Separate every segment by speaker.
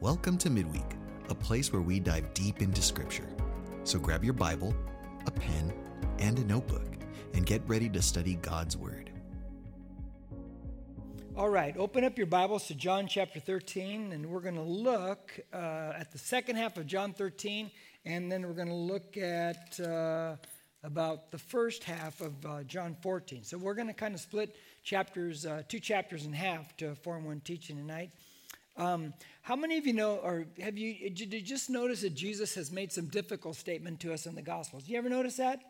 Speaker 1: Welcome to Midweek, a place where we dive deep into Scripture. So grab your Bible, a pen, and a notebook, and get ready to study God's Word.
Speaker 2: All right, open up your Bibles to John chapter 13, and we're going to look uh, at the second half of John 13, and then we're going to look at uh, about the first half of uh, John 14. So we're going to kind of split chapters, uh, two chapters in half to form one teaching tonight. Um, how many of you know, or have you, did you just notice that Jesus has made some difficult statement to us in the Gospels? You ever notice that?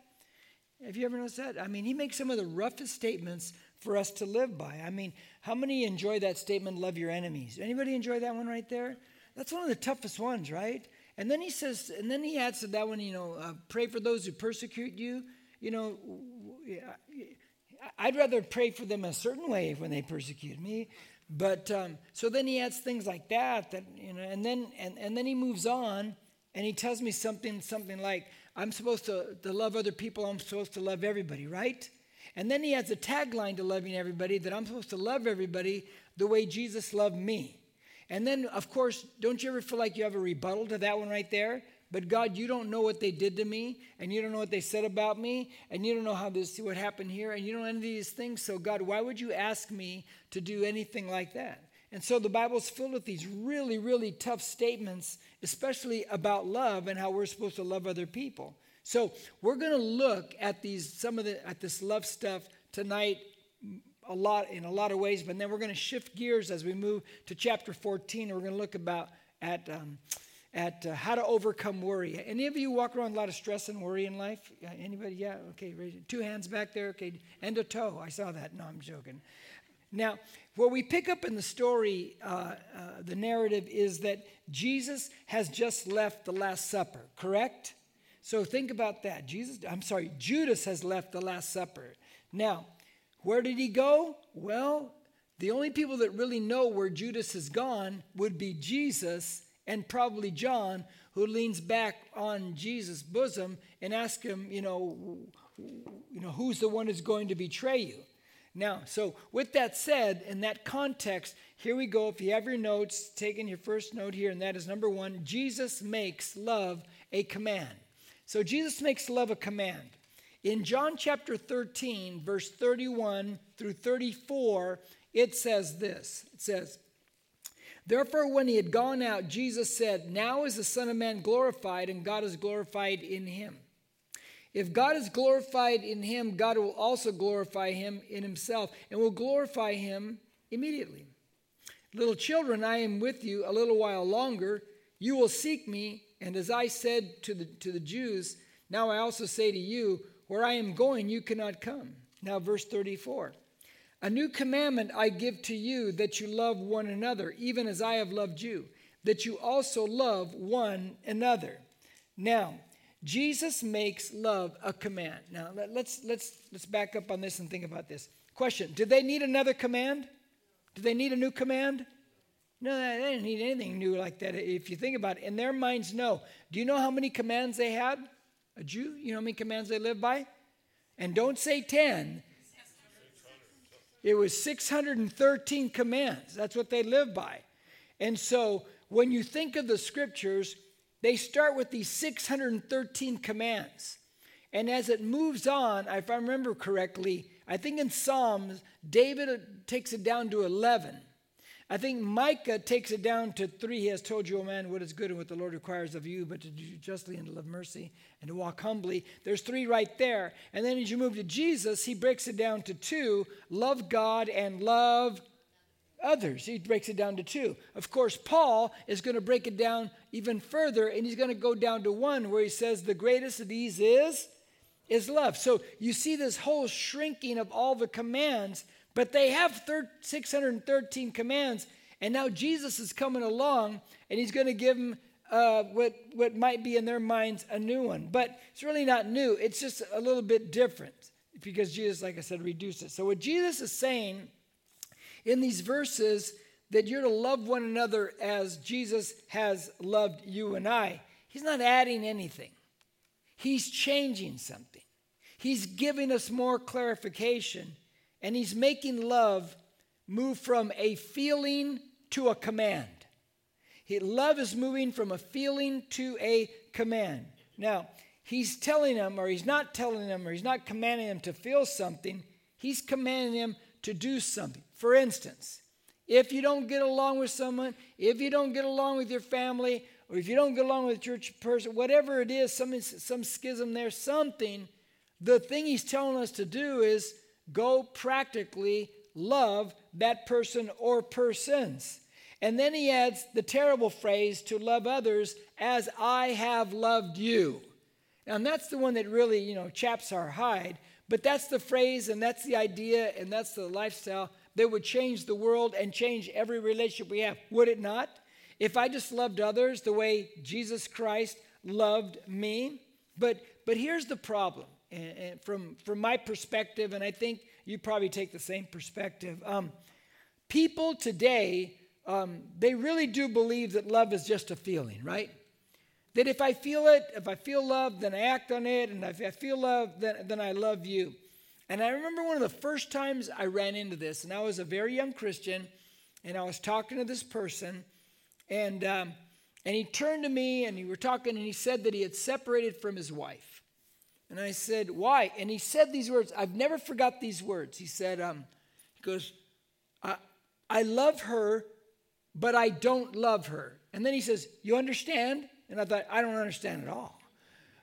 Speaker 2: Have you ever noticed that? I mean, he makes some of the roughest statements for us to live by. I mean, how many enjoy that statement, love your enemies? Anybody enjoy that one right there? That's one of the toughest ones, right? And then he says, and then he adds to that one, you know, uh, pray for those who persecute you. You know, I'd rather pray for them a certain way when they persecute me. But um, so then he adds things like that, that you know, and then and, and then he moves on and he tells me something, something like, I'm supposed to, to love other people, I'm supposed to love everybody, right? And then he adds a tagline to loving everybody that I'm supposed to love everybody the way Jesus loved me. And then, of course, don't you ever feel like you have a rebuttal to that one right there? But God, you don't know what they did to me, and you don't know what they said about me, and you don't know how this what happened here, and you don't know any of these things. So, God, why would you ask me to do anything like that? And so the Bible's filled with these really, really tough statements, especially about love and how we're supposed to love other people. So we're going to look at these some of the at this love stuff tonight a lot in a lot of ways, but then we're going to shift gears as we move to chapter 14. And we're going to look about at um, at uh, how to overcome worry. Any of you walk around a lot of stress and worry in life? Anybody? Yeah. Okay. Two hands back there. Okay. End a toe. I saw that. No, I'm joking. Now, what we pick up in the story, uh, uh, the narrative is that Jesus has just left the Last Supper. Correct? So think about that. Jesus. I'm sorry. Judas has left the Last Supper. Now, where did he go? Well, the only people that really know where Judas has gone would be Jesus and probably John, who leans back on Jesus' bosom and asks him, you know, you know, who's the one who's going to betray you? Now, so with that said, in that context, here we go. If you have your notes, taking your first note here, and that is number one Jesus makes love a command. So Jesus makes love a command. In John chapter 13, verse 31 through 34, it says this It says, Therefore, when he had gone out, Jesus said, Now is the Son of Man glorified, and God is glorified in him. If God is glorified in him, God will also glorify him in himself, and will glorify him immediately. Little children, I am with you a little while longer. You will seek me, and as I said to the, to the Jews, now I also say to you, where I am going, you cannot come. Now, verse 34. A new commandment I give to you that you love one another, even as I have loved you, that you also love one another. Now, Jesus makes love a command. Now, let, us let's let's back up on this and think about this. Question: Did they need another command? Do they need a new command? No, they didn't need anything new like that. If you think about it, in their minds, no. Do you know how many commands they had? A Jew, you know how many commands they lived by? And don't say 10, it was 613 commands. That's what they lived by. And so when you think of the scriptures, they start with these 613 commands. And as it moves on, if I remember correctly, I think in Psalms, David takes it down to 11. I think Micah takes it down to three. He has told you, O man, what is good and what the Lord requires of you, but to do justly and to love mercy and to walk humbly. There's three right there. And then as you move to Jesus, he breaks it down to two love God and love others. He breaks it down to two. Of course, Paul is going to break it down even further, and he's going to go down to one where he says, The greatest of these is. Is love. So you see this whole shrinking of all the commands but they have 613 commands, and now Jesus is coming along, and he's going to give them uh, what, what might be in their minds a new one. But it's really not new, it's just a little bit different because Jesus, like I said, reduced it. So, what Jesus is saying in these verses that you're to love one another as Jesus has loved you and I, he's not adding anything, he's changing something. He's giving us more clarification and he's making love move from a feeling to a command. He, love is moving from a feeling to a command. Now, he's telling them, or he's not telling them, or he's not commanding them to feel something. He's commanding them to do something. For instance, if you don't get along with someone, if you don't get along with your family, or if you don't get along with a church person, whatever it is, some, some schism there, something, the thing he's telling us to do is go practically love that person or persons. And then he adds the terrible phrase to love others as I have loved you. And that's the one that really, you know, chaps our hide. But that's the phrase and that's the idea and that's the lifestyle that would change the world and change every relationship we have. Would it not? If I just loved others the way Jesus Christ loved me. But but here's the problem. And, and from from my perspective, and I think you probably take the same perspective. Um, people today, um, they really do believe that love is just a feeling, right? That if I feel it, if I feel love, then I act on it, and if I feel love, then, then I love you. And I remember one of the first times I ran into this, and I was a very young Christian, and I was talking to this person, and um, and he turned to me, and we were talking, and he said that he had separated from his wife. And I said, Why? And he said these words. I've never forgot these words. He said, um, He goes, I, I love her, but I don't love her. And then he says, You understand? And I thought, I don't understand at all.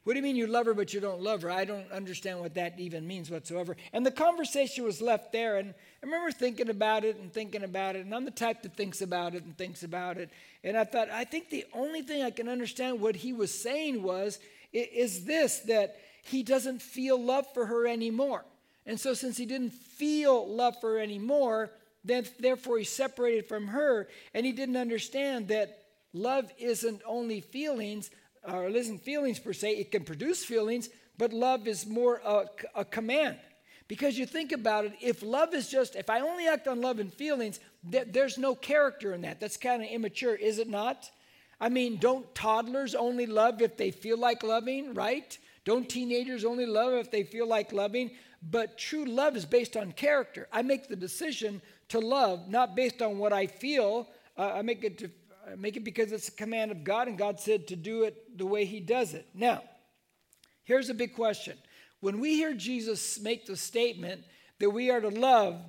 Speaker 2: What do you mean you love her, but you don't love her? I don't understand what that even means whatsoever. And the conversation was left there. And I remember thinking about it and thinking about it. And I'm the type that thinks about it and thinks about it. And I thought, I think the only thing I can understand what he was saying was, is this that he doesn't feel love for her anymore. And so, since he didn't feel love for her anymore, then therefore he separated from her, and he didn't understand that love isn't only feelings, or isn't feelings per se. It can produce feelings, but love is more a, a command. Because you think about it, if love is just, if I only act on love and feelings, th- there's no character in that. That's kind of immature, is it not? I mean, don't toddlers only love if they feel like loving, right? Don't teenagers only love if they feel like loving? But true love is based on character. I make the decision to love not based on what I feel. Uh, I make it to I make it because it's a command of God, and God said to do it the way He does it. Now, here's a big question. When we hear Jesus make the statement that we are to love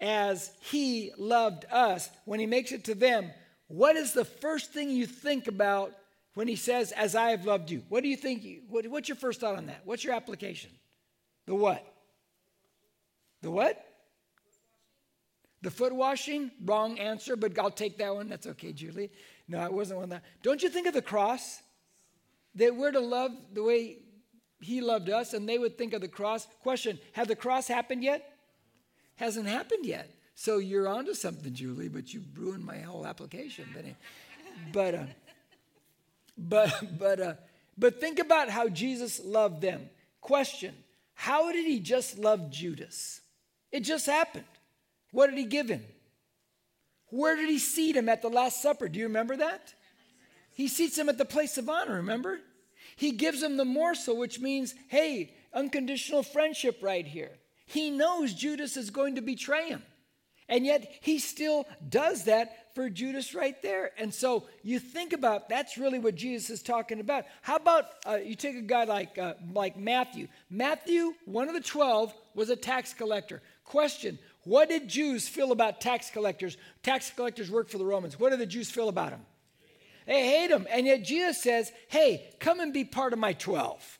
Speaker 2: as He loved us, when He makes it to them, what is the first thing you think about when he says, As I have loved you? What do you think? What, what's your first thought on that? What's your application? The what? The what? The foot washing? Wrong answer, but I'll take that one. That's okay, Julie. No, it wasn't one that. Don't you think of the cross? That we're to love the way he loved us, and they would think of the cross. Question Have the cross happened yet? Hasn't happened yet. So you're onto something, Julie, but you ruined my whole application. But, but uh, but, but, uh, but think about how Jesus loved them. Question How did he just love Judas? It just happened. What did he give him? Where did he seat him at the Last Supper? Do you remember that? He seats him at the place of honor, remember? He gives him the morsel, which means, hey, unconditional friendship right here. He knows Judas is going to betray him. And yet he still does that for Judas right there. And so you think about that's really what Jesus is talking about. How about uh, you take a guy like uh, like Matthew? Matthew, one of the twelve, was a tax collector. Question: What did Jews feel about tax collectors? Tax collectors work for the Romans. What do the Jews feel about them? They hate them. And yet Jesus says, "Hey, come and be part of my twelve.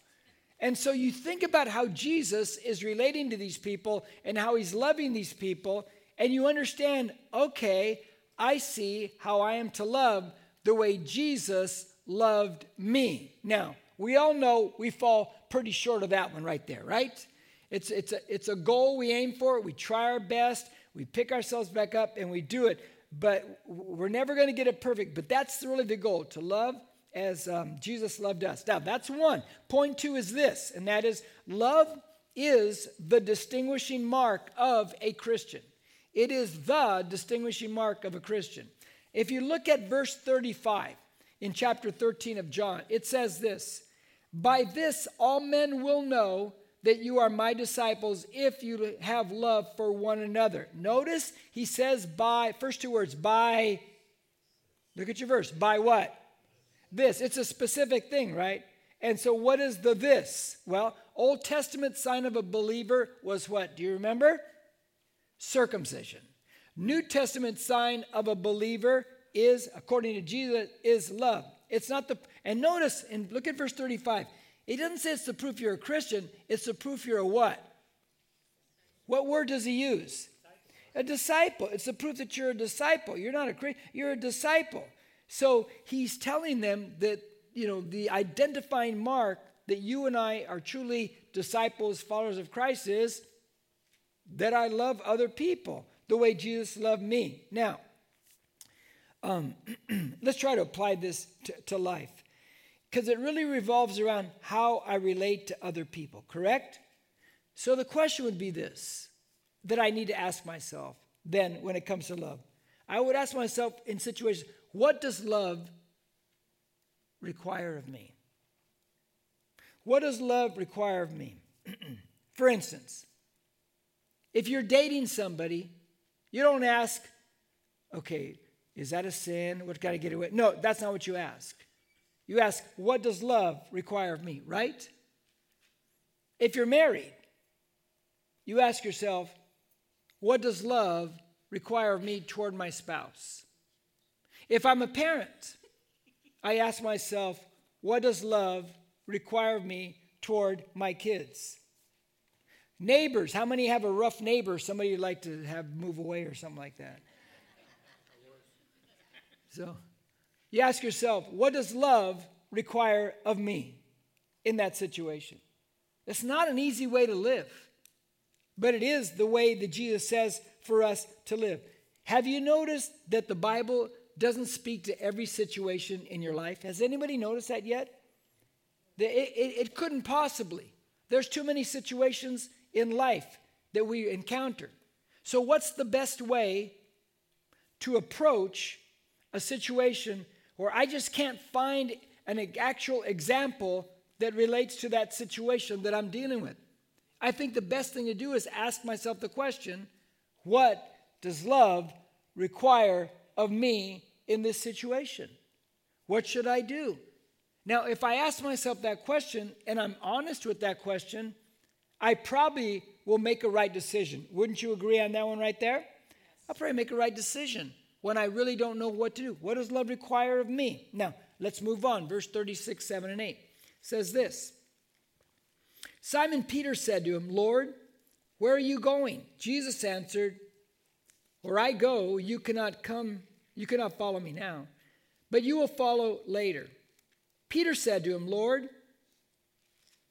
Speaker 2: And so you think about how Jesus is relating to these people and how he's loving these people and you understand, okay, I see how I am to love the way Jesus loved me. Now, we all know we fall pretty short of that one right there, right? It's, it's, a, it's a goal we aim for, we try our best, we pick ourselves back up, and we do it. But we're never going to get it perfect. But that's really the goal to love as um, Jesus loved us. Now, that's one. Point two is this, and that is love is the distinguishing mark of a Christian. It is the distinguishing mark of a Christian. If you look at verse 35 in chapter 13 of John, it says this By this all men will know that you are my disciples if you have love for one another. Notice he says by, first two words, by Look at your verse. By what? This. It's a specific thing, right? And so, what is the this? Well, Old Testament sign of a believer was what? Do you remember? Circumcision. New Testament sign of a believer is, according to Jesus, is love. It's not the, and notice, and look at verse 35. It doesn't say it's the proof you're a Christian, it's the proof you're a what? What word does he use? A disciple. It's the proof that you're a disciple. You're not a Christian, you're a disciple. So he's telling them that, you know, the identifying mark that you and I are truly disciples, followers of Christ is that I love other people the way Jesus loved me. Now, um, let's try to apply this to, to life because it really revolves around how I relate to other people, correct? So the question would be this that I need to ask myself then when it comes to love. I would ask myself in situations, what does love require of me? What does love require of me? For instance, if you're dating somebody, you don't ask, okay, is that a sin? What got to get away? No, that's not what you ask. You ask, what does love require of me, right? If you're married, you ask yourself, what does love require of me toward my spouse? If I'm a parent, I ask myself, what does love require of me toward my kids? Neighbors, how many have a rough neighbor, somebody you'd like to have move away or something like that? So you ask yourself, what does love require of me in that situation? It's not an easy way to live, but it is the way that Jesus says for us to live. Have you noticed that the Bible doesn't speak to every situation in your life? Has anybody noticed that yet? It, it, it couldn't possibly. There's too many situations in life that we encounter. So, what's the best way to approach a situation where I just can't find an actual example that relates to that situation that I'm dealing with? I think the best thing to do is ask myself the question what does love require of me in this situation? What should I do? Now, if I ask myself that question and I'm honest with that question, I probably will make a right decision. Wouldn't you agree on that one right there? I'll probably make a right decision when I really don't know what to do. What does love require of me? Now, let's move on. Verse 36, 7, and 8 says this Simon Peter said to him, Lord, where are you going? Jesus answered, Where I go, you cannot come, you cannot follow me now, but you will follow later. Peter said to him, Lord,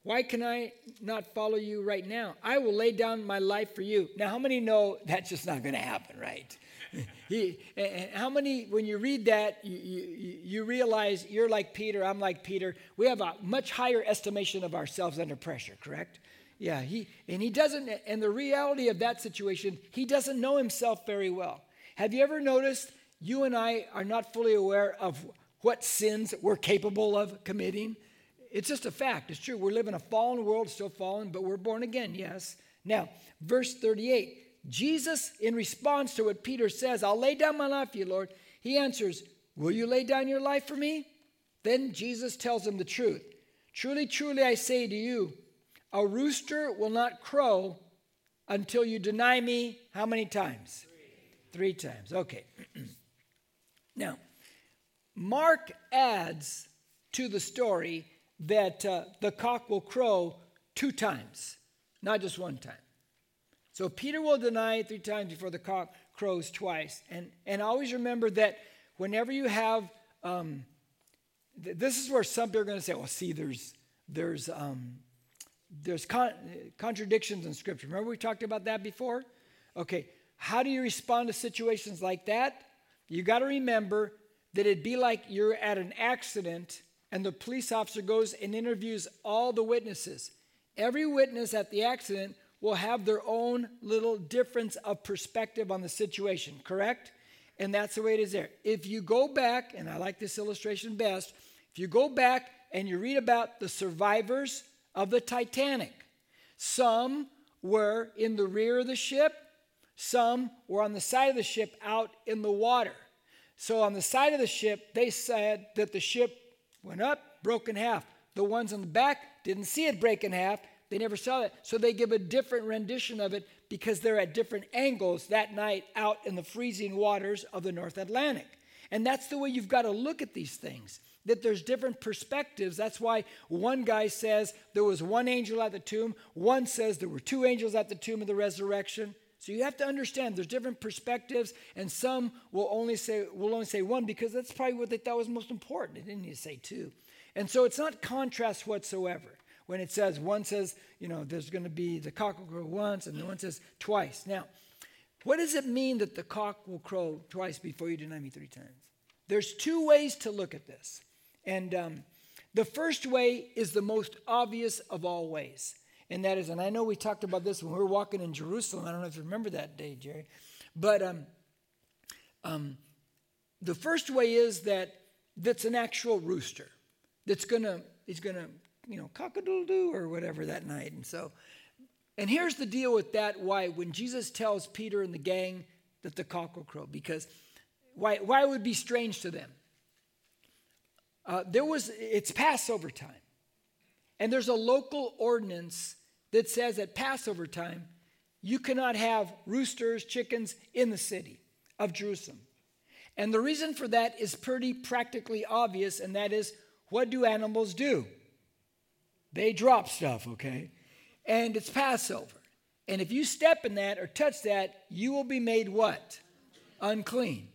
Speaker 2: why can I not follow you right now? I will lay down my life for you. Now, how many know that's just not going to happen, right? he, how many, when you read that, you, you, you, realize you're like Peter, I'm like Peter. We have a much higher estimation of ourselves under pressure, correct? Yeah, he, and he doesn't, and the reality of that situation, he doesn't know himself very well. Have you ever noticed you and I are not fully aware of what sins we're capable of committing? It's just a fact. It's true. We're living a fallen world, still fallen, but we're born again, yes. Now, verse 38 Jesus, in response to what Peter says, I'll lay down my life for you, Lord, he answers, Will you lay down your life for me? Then Jesus tells him the truth. Truly, truly, I say to you, a rooster will not crow until you deny me how many times? Three, Three times. Okay. now, Mark adds to the story that uh, the cock will crow two times, not just one time. So Peter will deny it three times before the cock crows twice. And, and always remember that whenever you have, um, th- this is where some people are going to say, well, see, there's, there's, um, there's con- contradictions in Scripture. Remember we talked about that before? Okay, how do you respond to situations like that? You got to remember that it'd be like you're at an accident and the police officer goes and interviews all the witnesses. Every witness at the accident will have their own little difference of perspective on the situation, correct? And that's the way it is there. If you go back, and I like this illustration best, if you go back and you read about the survivors of the Titanic, some were in the rear of the ship, some were on the side of the ship out in the water. So on the side of the ship, they said that the ship went up, broke in half. The ones on the back didn't see it break in half. They never saw it. So they give a different rendition of it because they're at different angles that night out in the freezing waters of the North Atlantic. And that's the way you've got to look at these things, that there's different perspectives. That's why one guy says there was one angel at the tomb, one says there were two angels at the tomb of the resurrection. So you have to understand there's different perspectives, and some will only say will only say one because that's probably what they thought was most important. They didn't need to say two. And so it's not contrast whatsoever when it says one says, you know, there's going to be the cock will crow once, and the one says twice. Now, what does it mean that the cock will crow twice before you deny me three times? There's two ways to look at this. And um, the first way is the most obvious of all ways. And that is, and I know we talked about this when we were walking in Jerusalem. I don't know if you remember that day, Jerry. But um, um, the first way is that that's an actual rooster that's gonna he's gonna you know cock a doodle doo or whatever that night. And so and here's the deal with that why, when Jesus tells Peter and the gang that the cock will crow, because why, why it would be strange to them? Uh, there was, it's Passover time. And there's a local ordinance that says at Passover time, you cannot have roosters, chickens in the city of Jerusalem. And the reason for that is pretty practically obvious, and that is what do animals do? They drop stuff, okay? and it's Passover. And if you step in that or touch that, you will be made what? Unclean.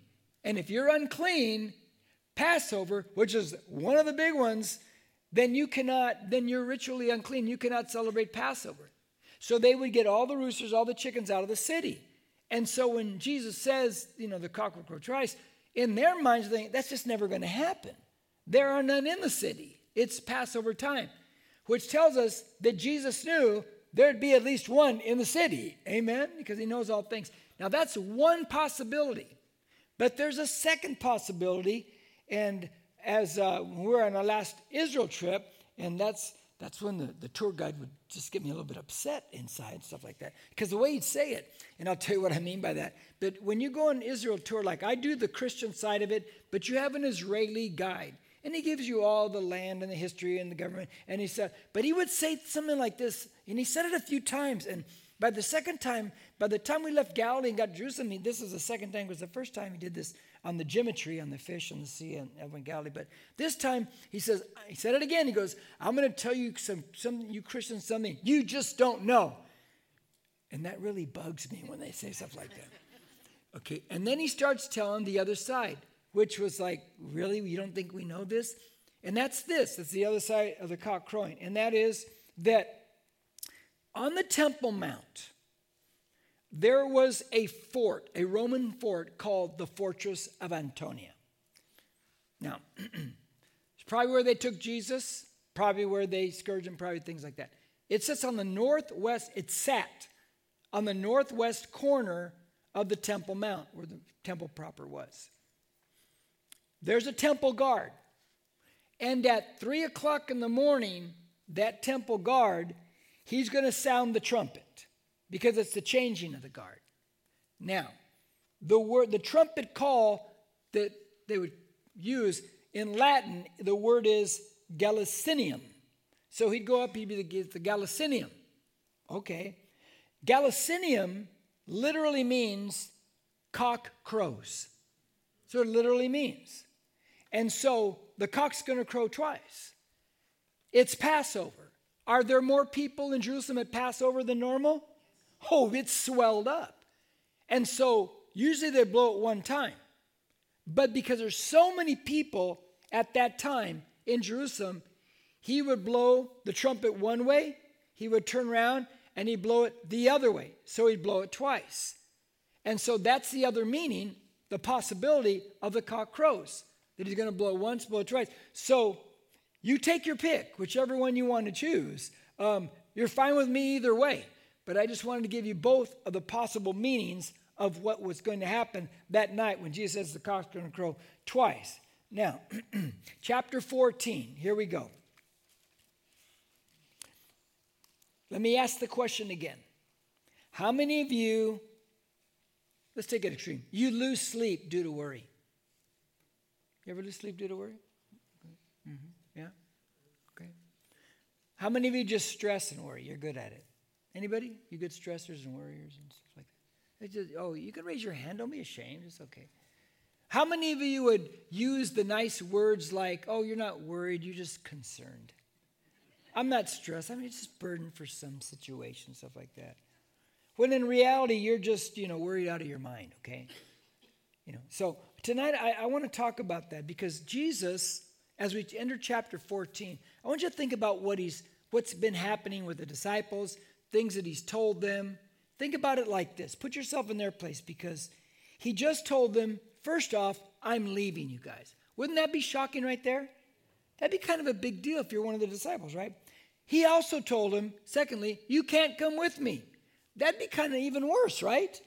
Speaker 2: And if you're unclean, Passover, which is one of the big ones, then you cannot, then you're ritually unclean. You cannot celebrate Passover. So they would get all the roosters, all the chickens out of the city. And so when Jesus says, you know, the cock will crow twice, in their minds, they think that's just never going to happen. There are none in the city. It's Passover time which tells us that Jesus knew there'd be at least one in the city. Amen? Because he knows all things. Now, that's one possibility. But there's a second possibility. And as uh, we were on our last Israel trip, and that's that's when the, the tour guide would just get me a little bit upset inside and stuff like that. Because the way he'd say it, and I'll tell you what I mean by that. But when you go on Israel tour, like I do the Christian side of it, but you have an Israeli guide. And he gives you all the land and the history and the government. And he said, but he would say something like this, and he said it a few times. And by the second time, by the time we left Galilee and got Jerusalem, this is the second time, it was the first time he did this on the geometry, on the fish and the sea and in Galilee. But this time he says, he said it again. He goes, I'm going to tell you some, some, you Christians something you just don't know. And that really bugs me when they say stuff like that. Okay, and then he starts telling the other side which was like, really? You don't think we know this? And that's this that's the other side of the cock crowing. And that is that on the Temple Mount, there was a fort, a Roman fort called the Fortress of Antonia. Now, it's probably where they took Jesus, probably where they scourged him, probably things like that. It sits on the northwest, it sat on the northwest corner of the Temple Mount, where the temple proper was. There's a temple guard. And at three o'clock in the morning, that temple guard, he's going to sound the trumpet because it's the changing of the guard. Now, the word, the trumpet call that they would use in Latin, the word is Gallicinium. So he'd go up, he'd be the, the Gallicinium. Okay. Gallicinium literally means cock crows. So it literally means. And so the cock's going to crow twice. It's Passover. Are there more people in Jerusalem at Passover than normal? Oh, it's swelled up. And so usually they blow it one time. But because there's so many people at that time in Jerusalem, he would blow the trumpet one way, he would turn around and he'd blow it the other way. So he'd blow it twice. And so that's the other meaning, the possibility of the cock crows that he's going to blow once, blow twice. So you take your pick, whichever one you want to choose. Um, you're fine with me either way. But I just wanted to give you both of the possible meanings of what was going to happen that night when Jesus says the cock's going to crow twice. Now, chapter 14, here we go. Let me ask the question again. How many of you, let's take it extreme, you lose sleep due to worry? You ever lose sleep due to worry? Mm-hmm. Yeah? Okay. How many of you just stress and worry? You're good at it. Anybody? You good stressors and worriers and stuff like that? It's just, oh, you can raise your hand. Don't be ashamed. It's okay. How many of you would use the nice words like, oh, you're not worried, you're just concerned? I'm not stressed. I'm just burdened for some situation, stuff like that. When in reality, you're just, you know, worried out of your mind, okay? You know, so tonight I, I want to talk about that because Jesus, as we enter chapter 14, I want you to think about what he's what's been happening with the disciples, things that he's told them. Think about it like this. Put yourself in their place because he just told them, first off, I'm leaving you guys. Wouldn't that be shocking right there? That'd be kind of a big deal if you're one of the disciples, right? He also told him, secondly, you can't come with me. That'd be kind of even worse, right?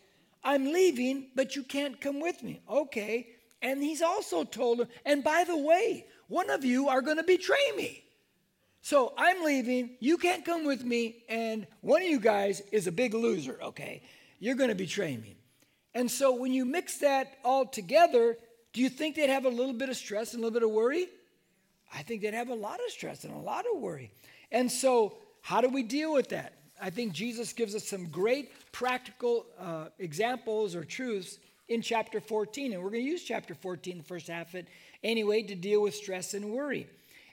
Speaker 2: I'm leaving, but you can't come with me. Okay. And he's also told him, and by the way, one of you are going to betray me. So I'm leaving, you can't come with me, and one of you guys is a big loser, okay? You're going to betray me. And so when you mix that all together, do you think they'd have a little bit of stress and a little bit of worry? I think they'd have a lot of stress and a lot of worry. And so, how do we deal with that? I think Jesus gives us some great practical uh, examples or truths in chapter 14. And we're going to use chapter 14, the first half of it, anyway, to deal with stress and worry.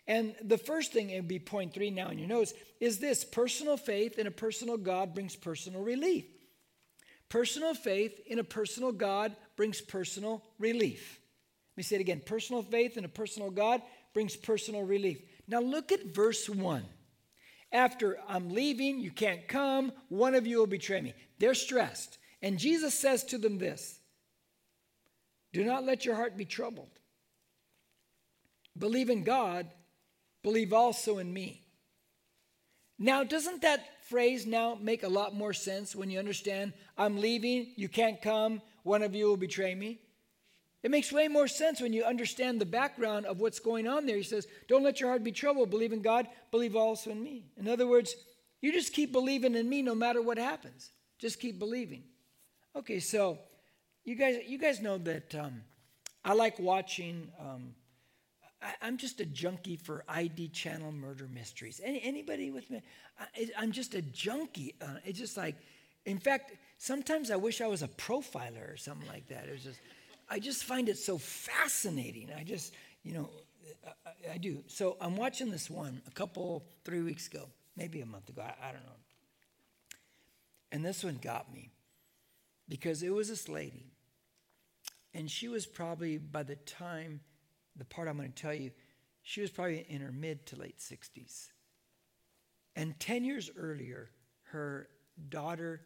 Speaker 2: And the first thing, it would be point three now in your notes, is this personal faith in a personal God brings personal relief. Personal faith in a personal God brings personal relief. Let me say it again personal faith in a personal God brings personal relief. Now look at verse 1. After I'm leaving, you can't come, one of you will betray me. They're stressed. And Jesus says to them this Do not let your heart be troubled. Believe in God, believe also in me. Now, doesn't that phrase now make a lot more sense when you understand I'm leaving, you can't come, one of you will betray me? It makes way more sense when you understand the background of what's going on there. He says, Don't let your heart be troubled. Believe in God, believe also in me. In other words, you just keep believing in me no matter what happens. Just keep believing. Okay, so you guys, you guys know that um, I like watching. Um, I, am just a junkie for ID channel murder mysteries. Any, anybody with me? I, am just a junkie. Uh, it's just like, in fact, sometimes I wish I was a profiler or something like that. It was just. I just find it so fascinating. I just, you know, I, I, do. So I'm watching this one a couple, three weeks ago, maybe a month ago, I, I don't know. And this one got me because it was this lady. And she was probably, by the time, the part I'm going to tell you, she was probably in her mid to late 60s. And 10 years earlier, her daughter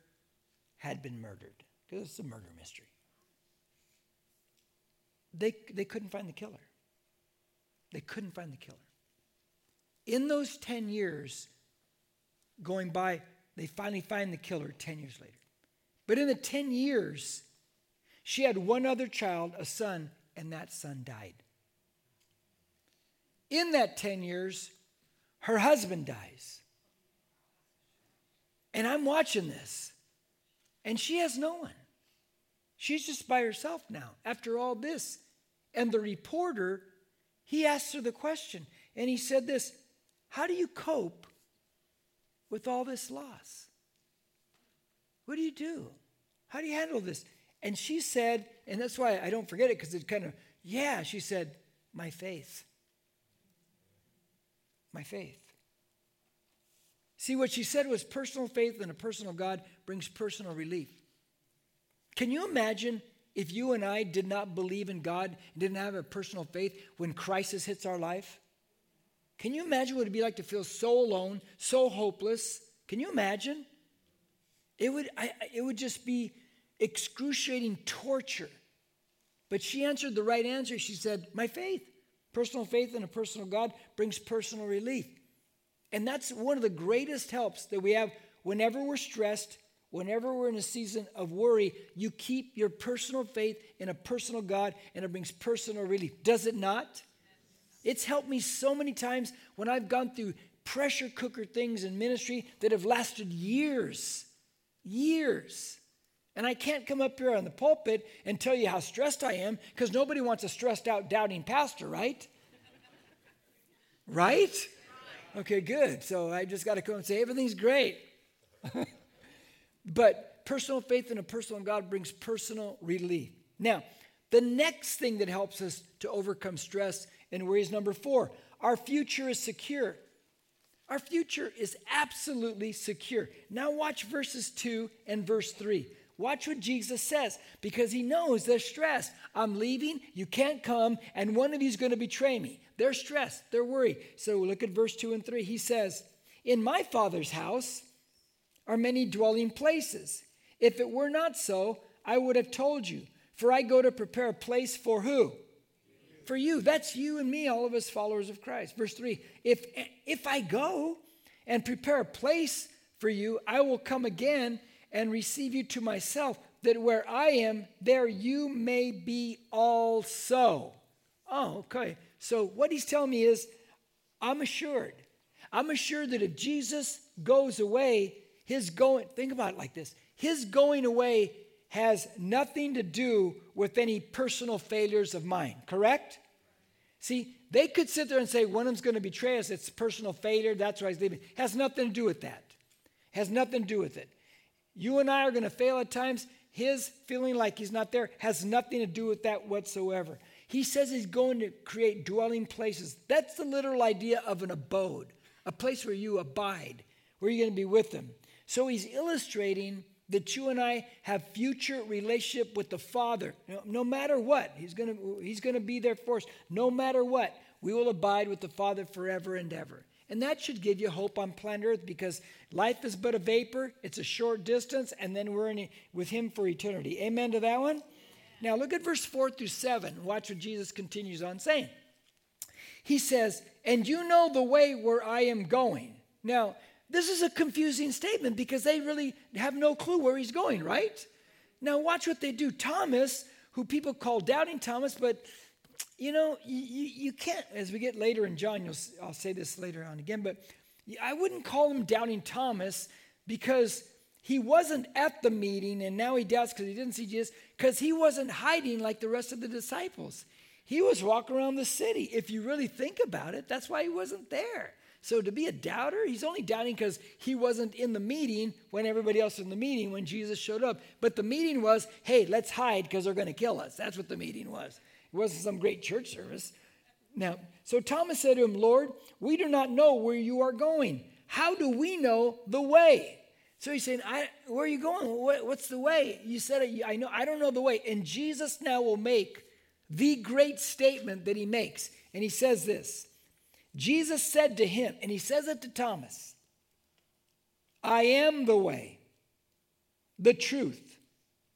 Speaker 2: had been murdered because it's a murder mystery they, they couldn't find the killer. They couldn't find the killer. In those 10 years going by, they finally find the killer 10 years later. But in the 10 years, she had one other child, a son, and that son died. In that 10 years, her husband dies. And I'm watching this, and she has no one. She's just by herself now after all this. And the reporter, he asked her the question, and he said this How do you cope with all this loss? What do you do? How do you handle this? And she said, and that's why I don't forget it because it kind of, yeah, she said, My faith. My faith. See, what she said was personal faith in a personal God brings personal relief. Can you imagine if you and I did not believe in God, and didn't have a personal faith when crisis hits our life? Can you imagine what it'd be like to feel so alone, so hopeless? Can you imagine? It would, I, it would just be excruciating torture. But she answered the right answer. She said, My faith, personal faith in a personal God brings personal relief. And that's one of the greatest helps that we have whenever we're stressed whenever we're in a season of worry, you keep your personal faith in a personal God and it brings personal relief. Does it not? It's helped me so many times when I've gone through pressure cooker things in ministry that have lasted years, years. And I can't come up here on the pulpit and tell you how stressed I am because nobody wants a stressed out, doubting pastor, right? right? Okay, good. So I just got to come and say everything's great. but personal faith in a personal God brings personal relief. Now, the next thing that helps us to overcome stress and worry is number four our future is secure. Our future is absolutely secure. Now, watch verses 2 and verse 3. Watch what Jesus says because he knows they're stressed. I'm leaving, you can't come, and one of you is going to betray me. They're stressed, they're worried. So look at verse 2 and 3. He says, In my Father's house are many dwelling places. If it were not so, I would have told you, for I go to prepare a place for who? For you. That's you and me, all of us followers of Christ. Verse 3 If, if I go and prepare a place for you, I will come again and receive you to myself, that where I am, there you may be also. Oh, okay. So what he's telling me is, I'm assured. I'm assured that if Jesus goes away, his going, think about it like this his going away has nothing to do with any personal failures of mine, correct? See, they could sit there and say, one of them's going to betray us. It's personal failure. That's why he's leaving. Has nothing to do with that. Has nothing to do with it. You and I are going to fail at times. His feeling like he's not there has nothing to do with that whatsoever. He says he's going to create dwelling places. That's the literal idea of an abode, a place where you abide, where you're going to be with him. So he's illustrating that you and I have future relationship with the Father. No, no matter what, he's going to he's going to be there for us. No matter what, we will abide with the Father forever and ever. And that should give you hope on planet Earth because life is but a vapor, it's a short distance, and then we're in, with Him for eternity. Amen to that one? Now look at verse 4 through 7. Watch what Jesus continues on saying. He says, And you know the way where I am going. Now, this is a confusing statement because they really have no clue where he's going, right? Now, watch what they do. Thomas, who people call Doubting Thomas, but you know, you, you can't, as we get later in John, I'll say this later on again, but I wouldn't call him Doubting Thomas because he wasn't at the meeting and now he doubts because he didn't see Jesus, because he wasn't hiding like the rest of the disciples. He was walking around the city. If you really think about it, that's why he wasn't there. So to be a doubter, he's only doubting because he wasn't in the meeting when everybody else was in the meeting when Jesus showed up. But the meeting was, hey, let's hide because they're going to kill us. That's what the meeting was. It wasn't some great church service. Now, so Thomas said to him, Lord, we do not know where you are going. How do we know the way? So he's saying, Where are you going? What, what's the way? You said. I know. I don't know the way. And Jesus now will make the great statement that he makes. And he says this Jesus said to him, and he says it to Thomas I am the way, the truth,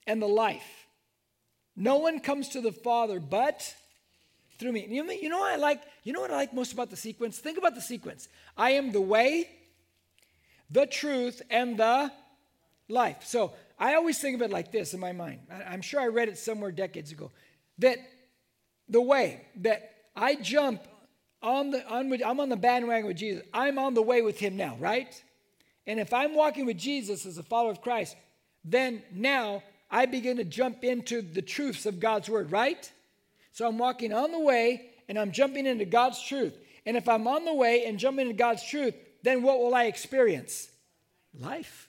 Speaker 2: and the life. No one comes to the Father but through me. You know, you know what I like? You know what I like most about the sequence? Think about the sequence. I am the way, the truth, and the life. So I always think of it like this in my mind. I'm sure I read it somewhere decades ago. That the way that I jump on the, on, I'm on the bandwagon with Jesus. I'm on the way with him now, right? And if I'm walking with Jesus as a follower of Christ, then now I begin to jump into the truths of God's word, right? So I'm walking on the way and I'm jumping into God's truth. And if I'm on the way and jumping into God's truth, then what will I experience? Life.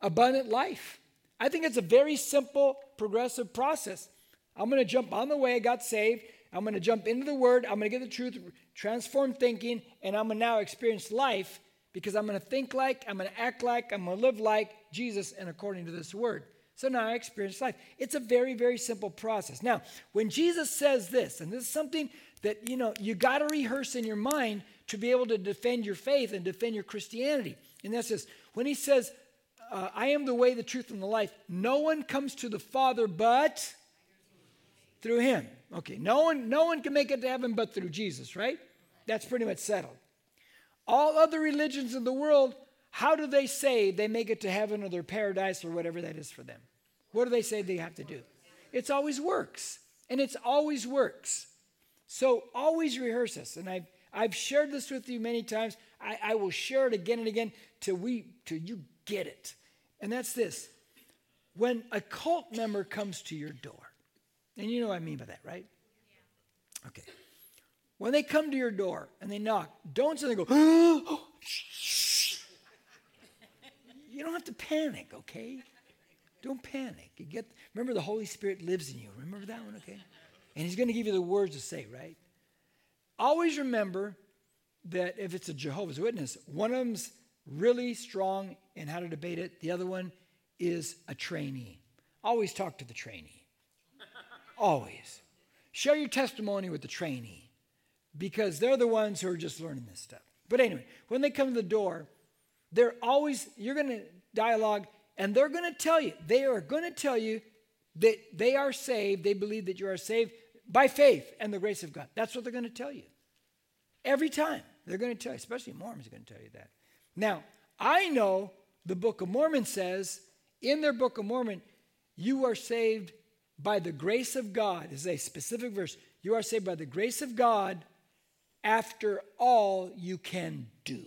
Speaker 2: Abundant life. I think it's a very simple, progressive process. I'm going to jump on the way I got saved. I'm going to jump into the Word. I'm going to get the truth, transform thinking, and I'm going to now experience life because I'm going to think like, I'm going to act like, I'm going to live like Jesus and according to this Word. So now I experience life. It's a very, very simple process. Now, when Jesus says this, and this is something that you know you got to rehearse in your mind to be able to defend your faith and defend your Christianity. And that's this: when he says, uh, "I am the way, the truth, and the life," no one comes to the Father but through him. Okay, no one, no one can make it to heaven but through Jesus, right? That's pretty much settled. All other religions in the world, how do they say they make it to heaven or their paradise or whatever that is for them? What do they say they have to do? It's always works. And it's always works. So always rehearse this. And I've, I've shared this with you many times. I, I will share it again and again till we till you get it. And that's this. when a cult member comes to your door, and you know what I mean by that, right? Okay. When they come to your door and they knock, don't suddenly go, oh. You don't have to panic, okay? Don't panic. You get remember the Holy Spirit lives in you. Remember that one, okay? And he's going to give you the words to say, right? Always remember that if it's a Jehovah's Witness, one of them's really strong in how to debate it, the other one is a trainee. Always talk to the trainee. Always. Share your testimony with the trainee because they're the ones who are just learning this stuff. But anyway, when they come to the door, they're always, you're going to dialogue and they're going to tell you, they are going to tell you that they are saved, they believe that you are saved by faith and the grace of God. That's what they're going to tell you. Every time they're going to tell you, especially Mormons are going to tell you that. Now, I know the Book of Mormon says in their Book of Mormon, you are saved by the grace of God. Is a specific verse. You are saved by the grace of God after all you can do.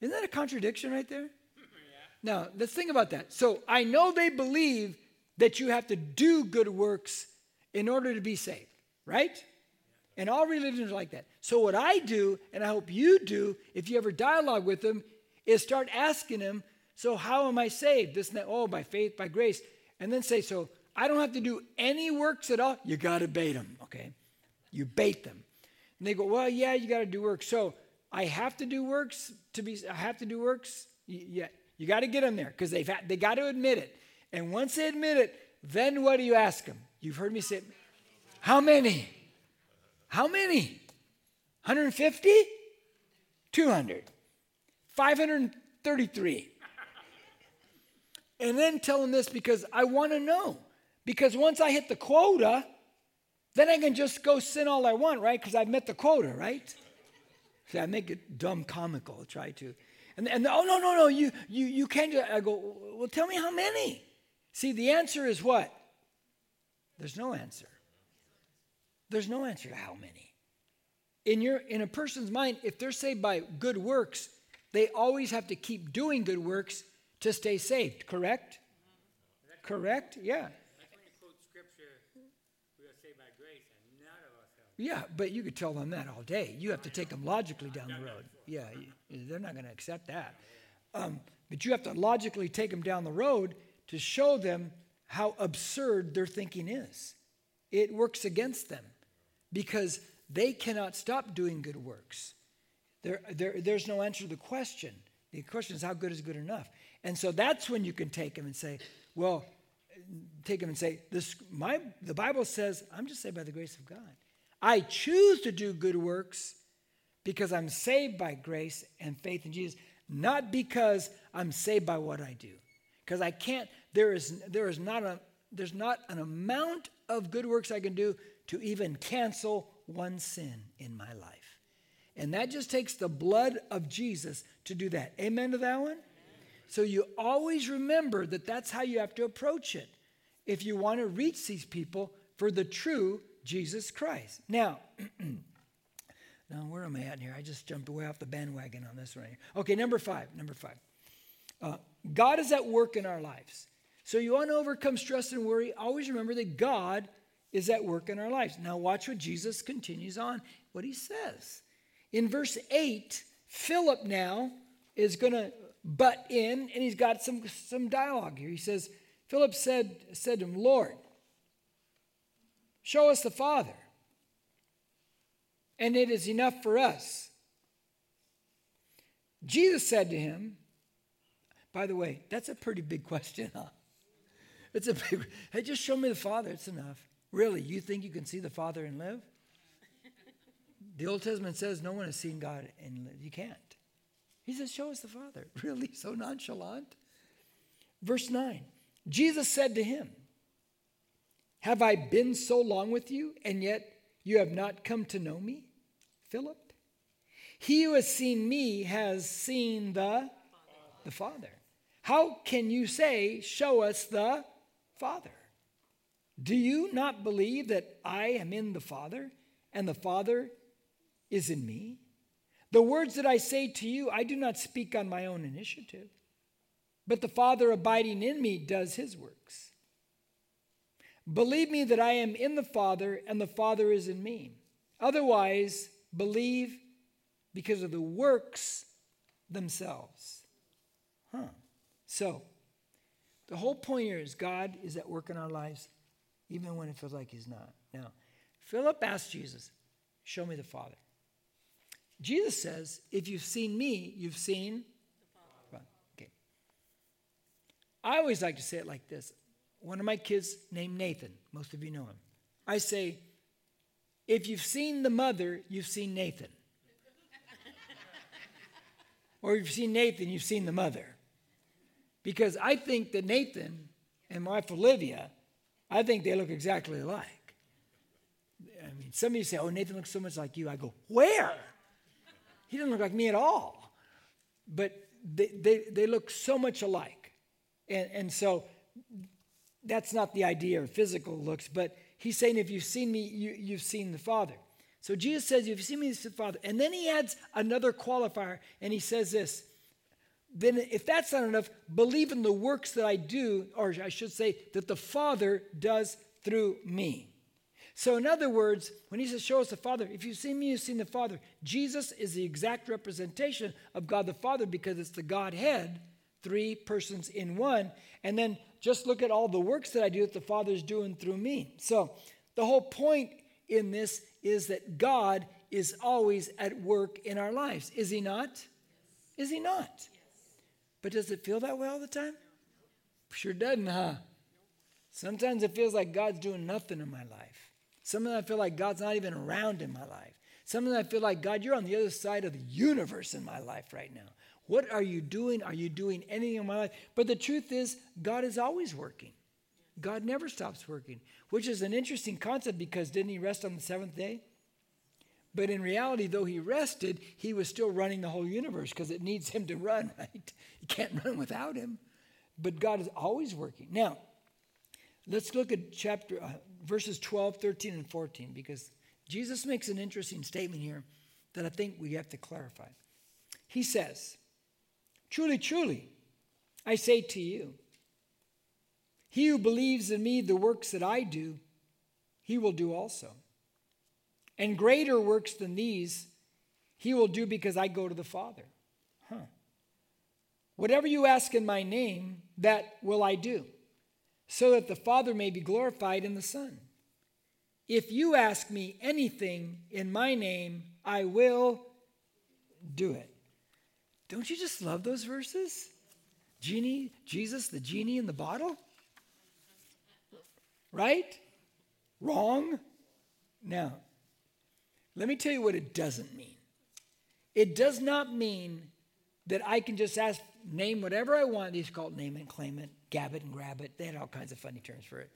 Speaker 2: Isn't that a contradiction right there? Mm-hmm, now, let's think about that. So I know they believe that you have to do good works in order to be saved, right? And all religions are like that. So what I do, and I hope you do, if you ever dialogue with them, is start asking them, so how am I saved? This and that, oh, by faith, by grace. And then say, so I don't have to do any works at all. You got to bait them, okay? You bait them. And they go, well, yeah, you got to do work. So I have to do works to be, I have to do works? Yeah, you got to get them there because they've had, they got to admit it. And once they admit it, then what do you ask them? You've heard me say, how many? How many? 150? 200. 533. And then tell them this because I want to know. Because once I hit the quota, then I can just go sin all I want, right? Because I've met the quota, right? See, I make it dumb comical, try to. And, and oh, no, no, no, you, you, you can't. I go, well, tell me how many. See, the answer is what? There's no answer. There's no answer to how many. In, your, in a person's mind, if they're saved by good works, they always have to keep doing good works to stay saved, correct? Correct? Yeah. Yeah, but you could tell them that all day. You have to take them logically down the road. Yeah, they're not going to accept that. Um, but you have to logically take them down the road to show them how absurd their thinking is. It works against them because they cannot stop doing good works. There, there, there's no answer to the question. The question is, how good is good enough? And so that's when you can take them and say, well, take them and say, this, my, the Bible says, I'm just saved by the grace of God. I choose to do good works because I'm saved by grace and faith in Jesus, not because I'm saved by what I do. Because I can't, there is, there is not a, there's not an amount of good works I can do to even cancel one sin in my life. And that just takes the blood of Jesus to do that. Amen to that one? So you always remember that that's how you have to approach it if you want to reach these people for the true Jesus Christ. Now, now where am I at here? I just jumped way off the bandwagon on this right here. Okay, number five. Number five. Uh, God is at work in our lives. So you want to overcome stress and worry. Always remember that God is at work in our lives. Now watch what Jesus continues on. What he says in verse eight. Philip now is going to butt in, and he's got some some dialogue here. He says, Philip said said to him, Lord. Show us the Father. And it is enough for us. Jesus said to him, by the way, that's a pretty big question, huh? It's a big, hey, just show me the Father, it's enough. Really, you think you can see the Father and live? The Old Testament says no one has seen God and. You can't. He says, Show us the Father. Really? So nonchalant? Verse 9 Jesus said to him, have I been so long with you, and yet you have not come to know me, Philip? He who has seen me has seen the, the Father. How can you say, Show us the Father? Do you not believe that I am in the Father, and the Father is in me? The words that I say to you, I do not speak on my own initiative, but the Father abiding in me does his works. Believe me that I am in the Father and the Father is in me. Otherwise, believe because of the works themselves. Huh. So, the whole point here is God is at work in our lives, even when it feels like He's not. Now, Philip asked Jesus, Show me the Father. Jesus says, If you've seen me, you've seen. Okay. I always like to say it like this. One of my kids named Nathan, most of you know him. I say, If you've seen the mother, you've seen Nathan. or if you've seen Nathan, you've seen the mother. Because I think that Nathan and my wife Olivia, I think they look exactly alike. I mean, some of you say, oh, Nathan looks so much like you. I go, where? He doesn't look like me at all. But they, they, they look so much alike. And, and so that's not the idea of physical looks, but he's saying, if you've seen me, you, you've seen the Father. So Jesus says, if you've seen me, you've seen the Father. And then he adds another qualifier, and he says this then if that's not enough, believe in the works that I do, or I should say, that the Father does through me. So, in other words, when he says, Show us the Father, if you've seen me, you've seen the Father. Jesus is the exact representation of God the Father because it's the Godhead, three persons in one. And then just look at all the works that I do that the Father is doing through me. So, the whole point in this is that God is always at work in our lives. Is he not? Is he not? But does it feel that way all the time? Sure doesn't, huh? Sometimes it feels like God's doing nothing in my life. Sometimes I feel like God's not even around in my life. Sometimes I feel like, God, you're on the other side of the universe in my life right now. What are you doing? Are you doing anything in my life? But the truth is, God is always working. God never stops working, which is an interesting concept because didn't he rest on the seventh day? But in reality, though he rested, he was still running the whole universe because it needs him to run, right? You can't run without him. But God is always working. Now, let's look at chapter uh, verses 12, 13, and 14 because Jesus makes an interesting statement here that I think we have to clarify. He says, Truly, truly, I say to you, he who believes in me, the works that I do, he will do also. And greater works than these he will do because I go to the Father. Huh. Whatever you ask in my name, that will I do, so that the Father may be glorified in the Son. If you ask me anything in my name, I will do it. Don't you just love those verses? Genie, Jesus, the genie in the bottle? Right? Wrong? Now, let me tell you what it doesn't mean. It does not mean that I can just ask, name whatever I want. These called name and claim it, gab it and grab it. They had all kinds of funny terms for it.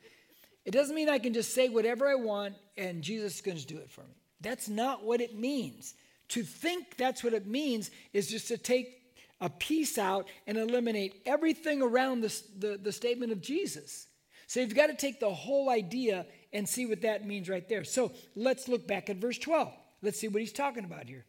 Speaker 2: It doesn't mean I can just say whatever I want and Jesus is going to do it for me. That's not what it means. To think that's what it means is just to take a piece out and eliminate everything around the, the statement of Jesus. So you've got to take the whole idea and see what that means right there. So let's look back at verse 12. Let's see what he's talking about here.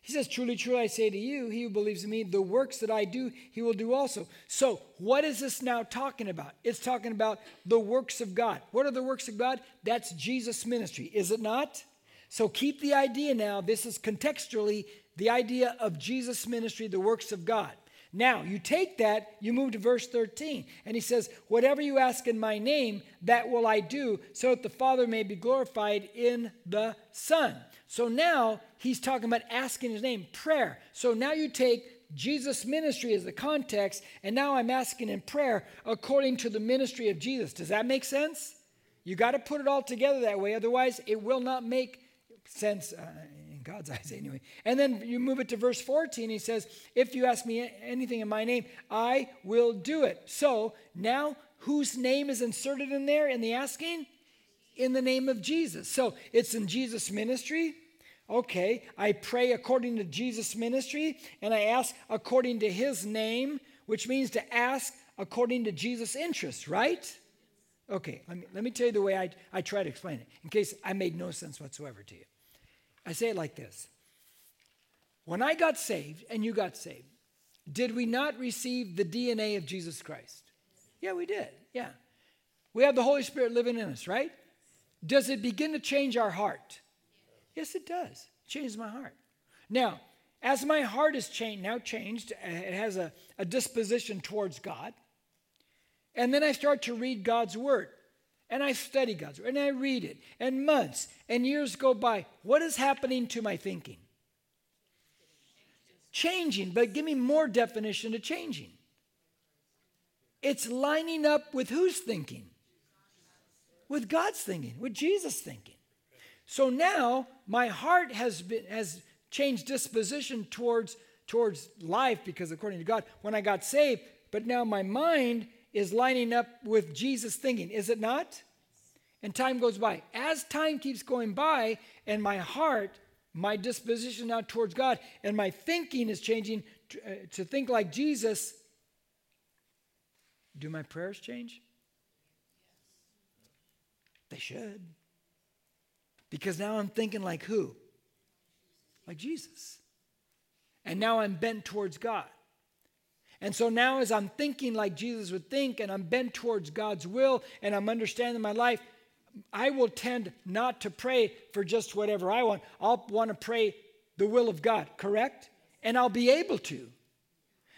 Speaker 2: He says, Truly, truly, I say to you, he who believes in me, the works that I do, he will do also. So, what is this now talking about? It's talking about the works of God. What are the works of God? That's Jesus' ministry, is it not? So, keep the idea now. This is contextually the idea of Jesus' ministry, the works of God. Now, you take that, you move to verse 13, and he says, Whatever you ask in my name, that will I do, so that the Father may be glorified in the Son. So now he's talking about asking his name, prayer. So now you take Jesus' ministry as the context, and now I'm asking in prayer according to the ministry of Jesus. Does that make sense? You got to put it all together that way, otherwise, it will not make sense. Uh, God's eyes anyway. And then you move it to verse 14. He says, If you ask me anything in my name, I will do it. So now, whose name is inserted in there in the asking? In the name of Jesus. So it's in Jesus' ministry. Okay, I pray according to Jesus' ministry, and I ask according to his name, which means to ask according to Jesus' interests, right? Okay, let me, let me tell you the way I, I try to explain it, in case I made no sense whatsoever to you. I say it like this When I got saved and you got saved, did we not receive the DNA of Jesus Christ? Yeah, we did. Yeah. We have the Holy Spirit living in us, right? Does it begin to change our heart? Yes, it does. It changes my heart. Now, as my heart is changed, now changed, it has a, a disposition towards God. And then I start to read God's word. And I study God's word and I read it. And months and years go by. What is happening to my thinking? Changing, but give me more definition to changing. It's lining up with who's thinking? With God's thinking, with Jesus thinking. So now my heart has been has changed disposition towards towards life because according to God, when I got saved, but now my mind is lining up with Jesus thinking, is it not? And time goes by. As time keeps going by, and my heart, my disposition now towards God, and my thinking is changing to, uh, to think like Jesus, do my prayers change? They should. Because now I'm thinking like who? Like Jesus. And now I'm bent towards God. And so now, as I'm thinking like Jesus would think, and I'm bent towards God's will, and I'm understanding my life, I will tend not to pray for just whatever I want. I'll want to pray the will of God, correct? And I'll be able to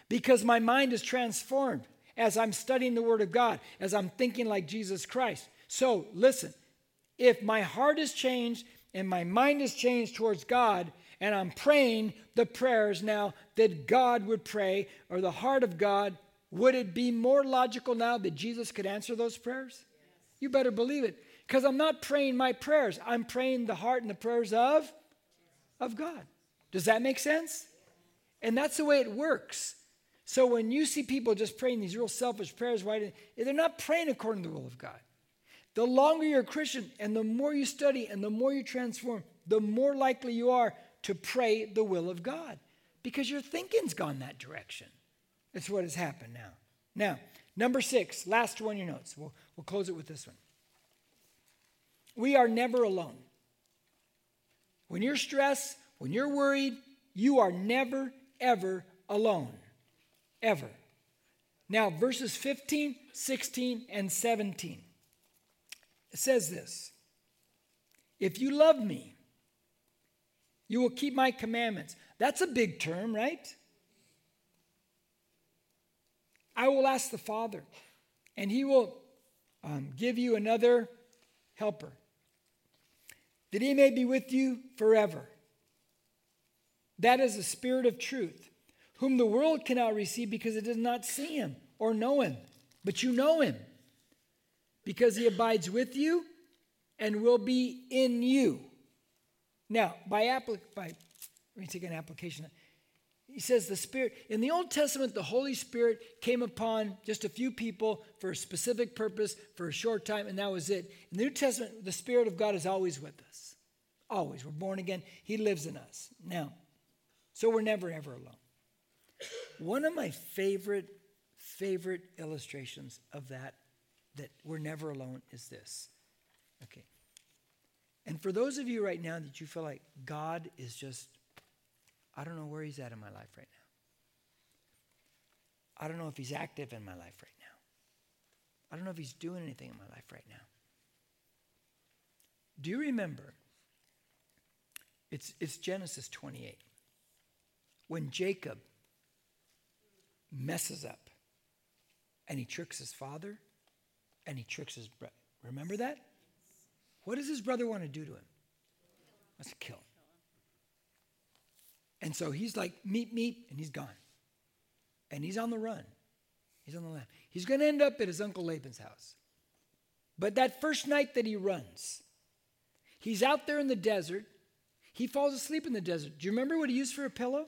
Speaker 2: because my mind is transformed as I'm studying the Word of God, as I'm thinking like Jesus Christ. So, listen, if my heart is changed and my mind is changed towards God, and I'm praying the prayers now that God would pray, or the heart of God, would it be more logical now that Jesus could answer those prayers? Yes. You better believe it. Because I'm not praying my prayers, I'm praying the heart and the prayers of, of God. Does that make sense? And that's the way it works. So when you see people just praying these real selfish prayers, right, they're not praying according to the will of God. The longer you're a Christian and the more you study and the more you transform, the more likely you are to pray the will of God because your thinking's gone that direction. That's what has happened now. Now, number six, last one in your notes. We'll, we'll close it with this one. We are never alone. When you're stressed, when you're worried, you are never, ever alone. Ever. Now, verses 15, 16, and 17. It says this If you love me, you will keep my commandments. That's a big term, right? I will ask the Father, and he will um, give you another helper, that he may be with you forever. That is the Spirit of truth, whom the world cannot receive because it does not see him or know him. But you know him, because he abides with you and will be in you. Now, by, by let me take an application. He says the Spirit, in the Old Testament, the Holy Spirit came upon just a few people for a specific purpose for a short time, and that was it. In the New Testament, the Spirit of God is always with us. Always. We're born again, He lives in us. Now, so we're never, ever alone. One of my favorite, favorite illustrations of that, that we're never alone, is this. Okay. And for those of you right now that you feel like God is just, I don't know where He's at in my life right now. I don't know if He's active in my life right now. I don't know if He's doing anything in my life right now. Do you remember? It's, it's Genesis 28. When Jacob messes up and he tricks his father and he tricks his brother. Remember that? What does his brother want to do to him? Let's kill him. And so he's like, meet, meet, and he's gone. And he's on the run. He's on the lam. He's going to end up at his uncle Laban's house. But that first night that he runs, he's out there in the desert. He falls asleep in the desert. Do you remember what he used for a pillow?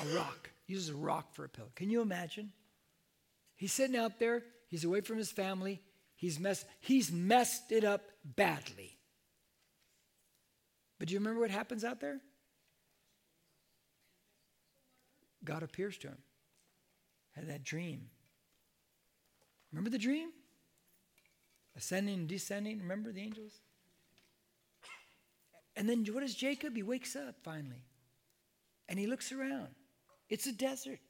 Speaker 2: A rock. He uses a rock for a pillow. Can you imagine? He's sitting out there. He's away from his family. He's messed, he's messed it up badly. But do you remember what happens out there? God appears to him. Had that dream. Remember the dream? Ascending and descending. Remember the angels? And then what does Jacob? He wakes up finally. And he looks around. It's a desert.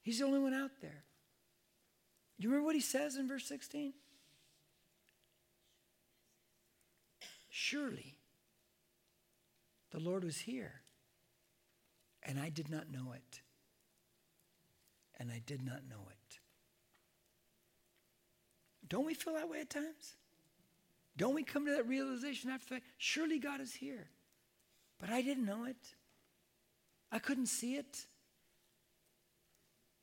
Speaker 2: He's the only one out there. You remember what he says in verse 16? Surely the Lord was here, and I did not know it. And I did not know it. Don't we feel that way at times? Don't we come to that realization after that? Surely God is here. But I didn't know it. I couldn't see it.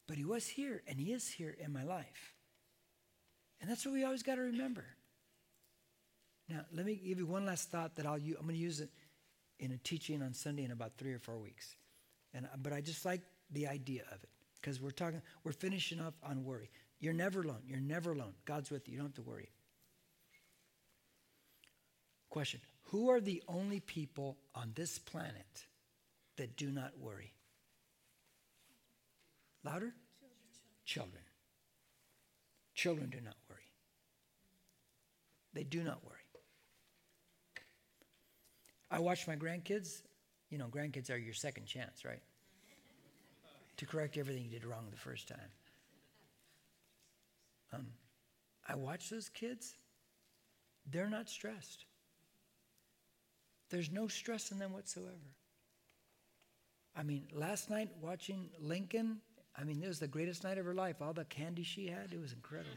Speaker 2: But He was here, and He is here in my life. And that's what we always got to remember. Now, let me give you one last thought that I'll use. I'm going to use it in a teaching on Sunday in about three or four weeks. And, uh, but I just like the idea of it because we're talking, we're finishing up on worry. You're never alone. You're never alone. God's with you. You don't have to worry. Question Who are the only people on this planet that do not worry? Louder? Children. Children do not worry. They do not worry. I watch my grandkids. You know, grandkids are your second chance, right? to correct everything you did wrong the first time. Um, I watch those kids. They're not stressed. There's no stress in them whatsoever. I mean, last night watching Lincoln, I mean, it was the greatest night of her life. All the candy she had, it was incredible.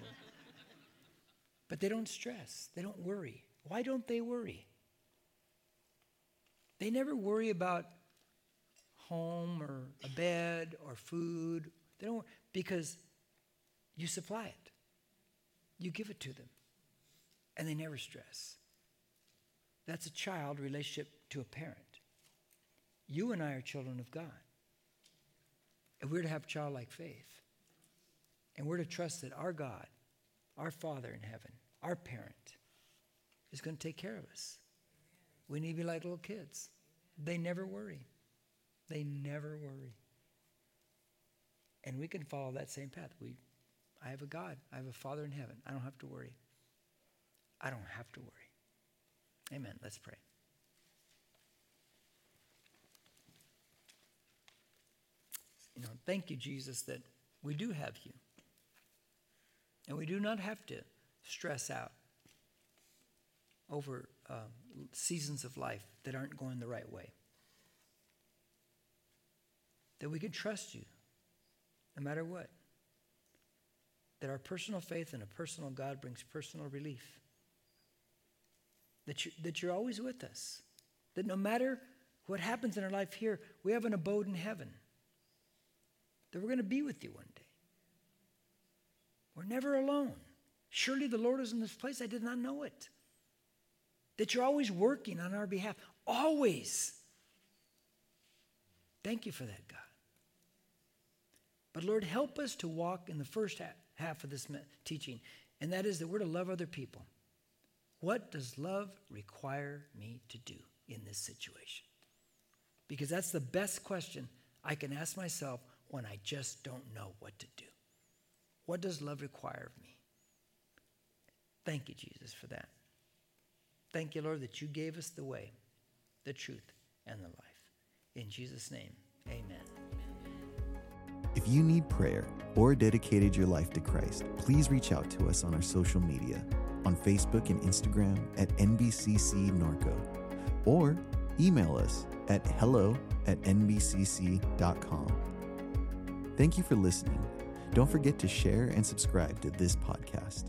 Speaker 2: but they don't stress, they don't worry. Why don't they worry? They never worry about home or a bed or food. They don't because you supply it. You give it to them. And they never stress. That's a child relationship to a parent. You and I are children of God. And we're to have childlike faith. And we're to trust that our God, our Father in heaven, our parent, is going to take care of us. We need to be like little kids. They never worry. They never worry. And we can follow that same path. We, I have a God. I have a Father in heaven. I don't have to worry. I don't have to worry. Amen. Let's pray. You know, thank you, Jesus, that we do have you. And we do not have to stress out over uh, seasons of life that aren't going the right way. That we can trust you no matter what. That our personal faith in a personal God brings personal relief. That, you, that you're always with us. That no matter what happens in our life here, we have an abode in heaven. That we're going to be with you one day. We're never alone. Surely the Lord is in this place. I did not know it that you're always working on our behalf. Always. Thank you for that, God. But Lord, help us to walk in the first half of this teaching, and that is that we're to love other people. What does love require me to do in this situation? Because that's the best question I can ask myself when I just don't know what to do. What does love require of me? Thank you, Jesus, for that. Thank you, Lord, that you gave us the way, the truth, and the life. In Jesus' name, amen.
Speaker 1: If you need prayer or dedicated your life to Christ, please reach out to us on our social media on Facebook and Instagram at NBCC Norco or email us at hello at nbcc.com. Thank you for listening. Don't forget to share and subscribe to this podcast.